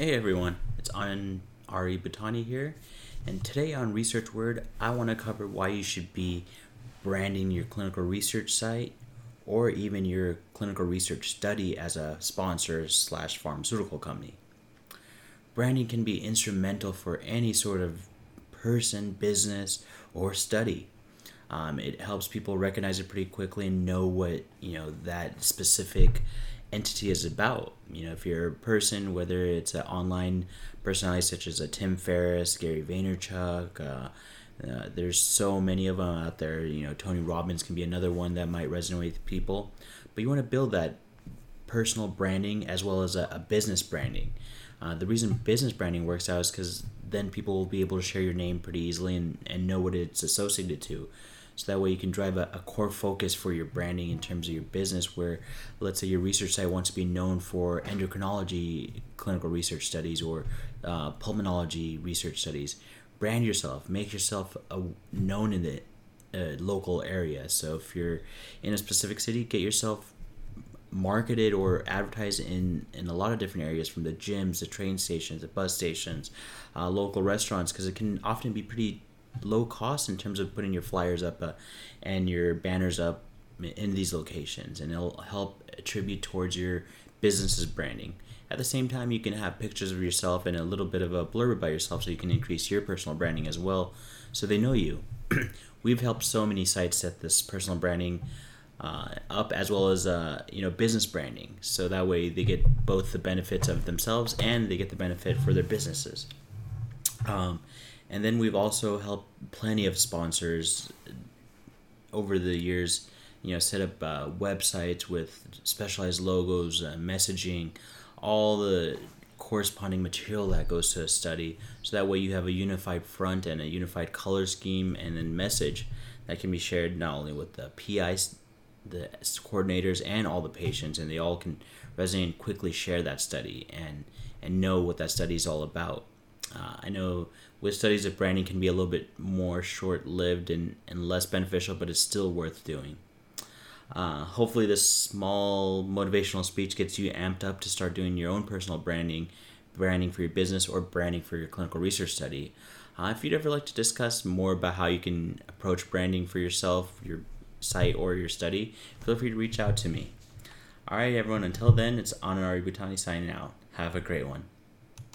Hey everyone, it's Anand Ari Bhatani here, and today on Research Word, I want to cover why you should be branding your clinical research site or even your clinical research study as a sponsor slash pharmaceutical company. Branding can be instrumental for any sort of person, business, or study. Um, it helps people recognize it pretty quickly and know what you know that specific entity is about. You know, if you're a person, whether it's an online personality such as a Tim Ferriss, Gary Vaynerchuk, uh, uh, there's so many of them out there. You know, Tony Robbins can be another one that might resonate with people. But you want to build that personal branding as well as a, a business branding. Uh, the reason business branding works out is because then people will be able to share your name pretty easily and, and know what it's associated to so that way you can drive a, a, core focus for your branding in terms of your business where let's say your research site wants to be known for endocrinology clinical research studies or uh, pulmonology research studies. Brand yourself. Make yourself a, known in the uh, local area. So if you're in a specific city get yourself marketed or advertised in in a lot of different areas from the gyms the train stations the bus stations uh, local restaurants because it can often be pretty low cost in terms of putting your flyers up uh, and your banners up in these locations and it'll help attribute towards your business's branding. At the same time you can have pictures of yourself and a little bit of a blurb about yourself so you can increase your personal branding as well so they know you. We've helped so many sites set this personal branding uh, up as well as uh, you know business branding so that way they get both the benefits of themselves and they get the benefit for their businesses. Um, and then we've also helped plenty of sponsors over the years, you know, set up uh, websites with specialized logos, uh, messaging, all the corresponding material that goes to a study. So that way you have a unified front and a unified color scheme and then message that can be shared not only with the PIs, the coordinators, and all the patients, and they all can resonate and quickly share that study and and know what that study is all about. Uh, I know with studies of branding can be a little bit more short lived and, and less beneficial, but it's still worth doing. Uh, hopefully, this small motivational speech gets you amped up to start doing your own personal branding, branding for your business, or branding for your clinical research study. Uh, if you'd ever like to discuss more about how you can approach branding for yourself, your site, or your study, feel free to reach out to me. All right, everyone, until then, it's Anand Bhutani signing out. Have a great one.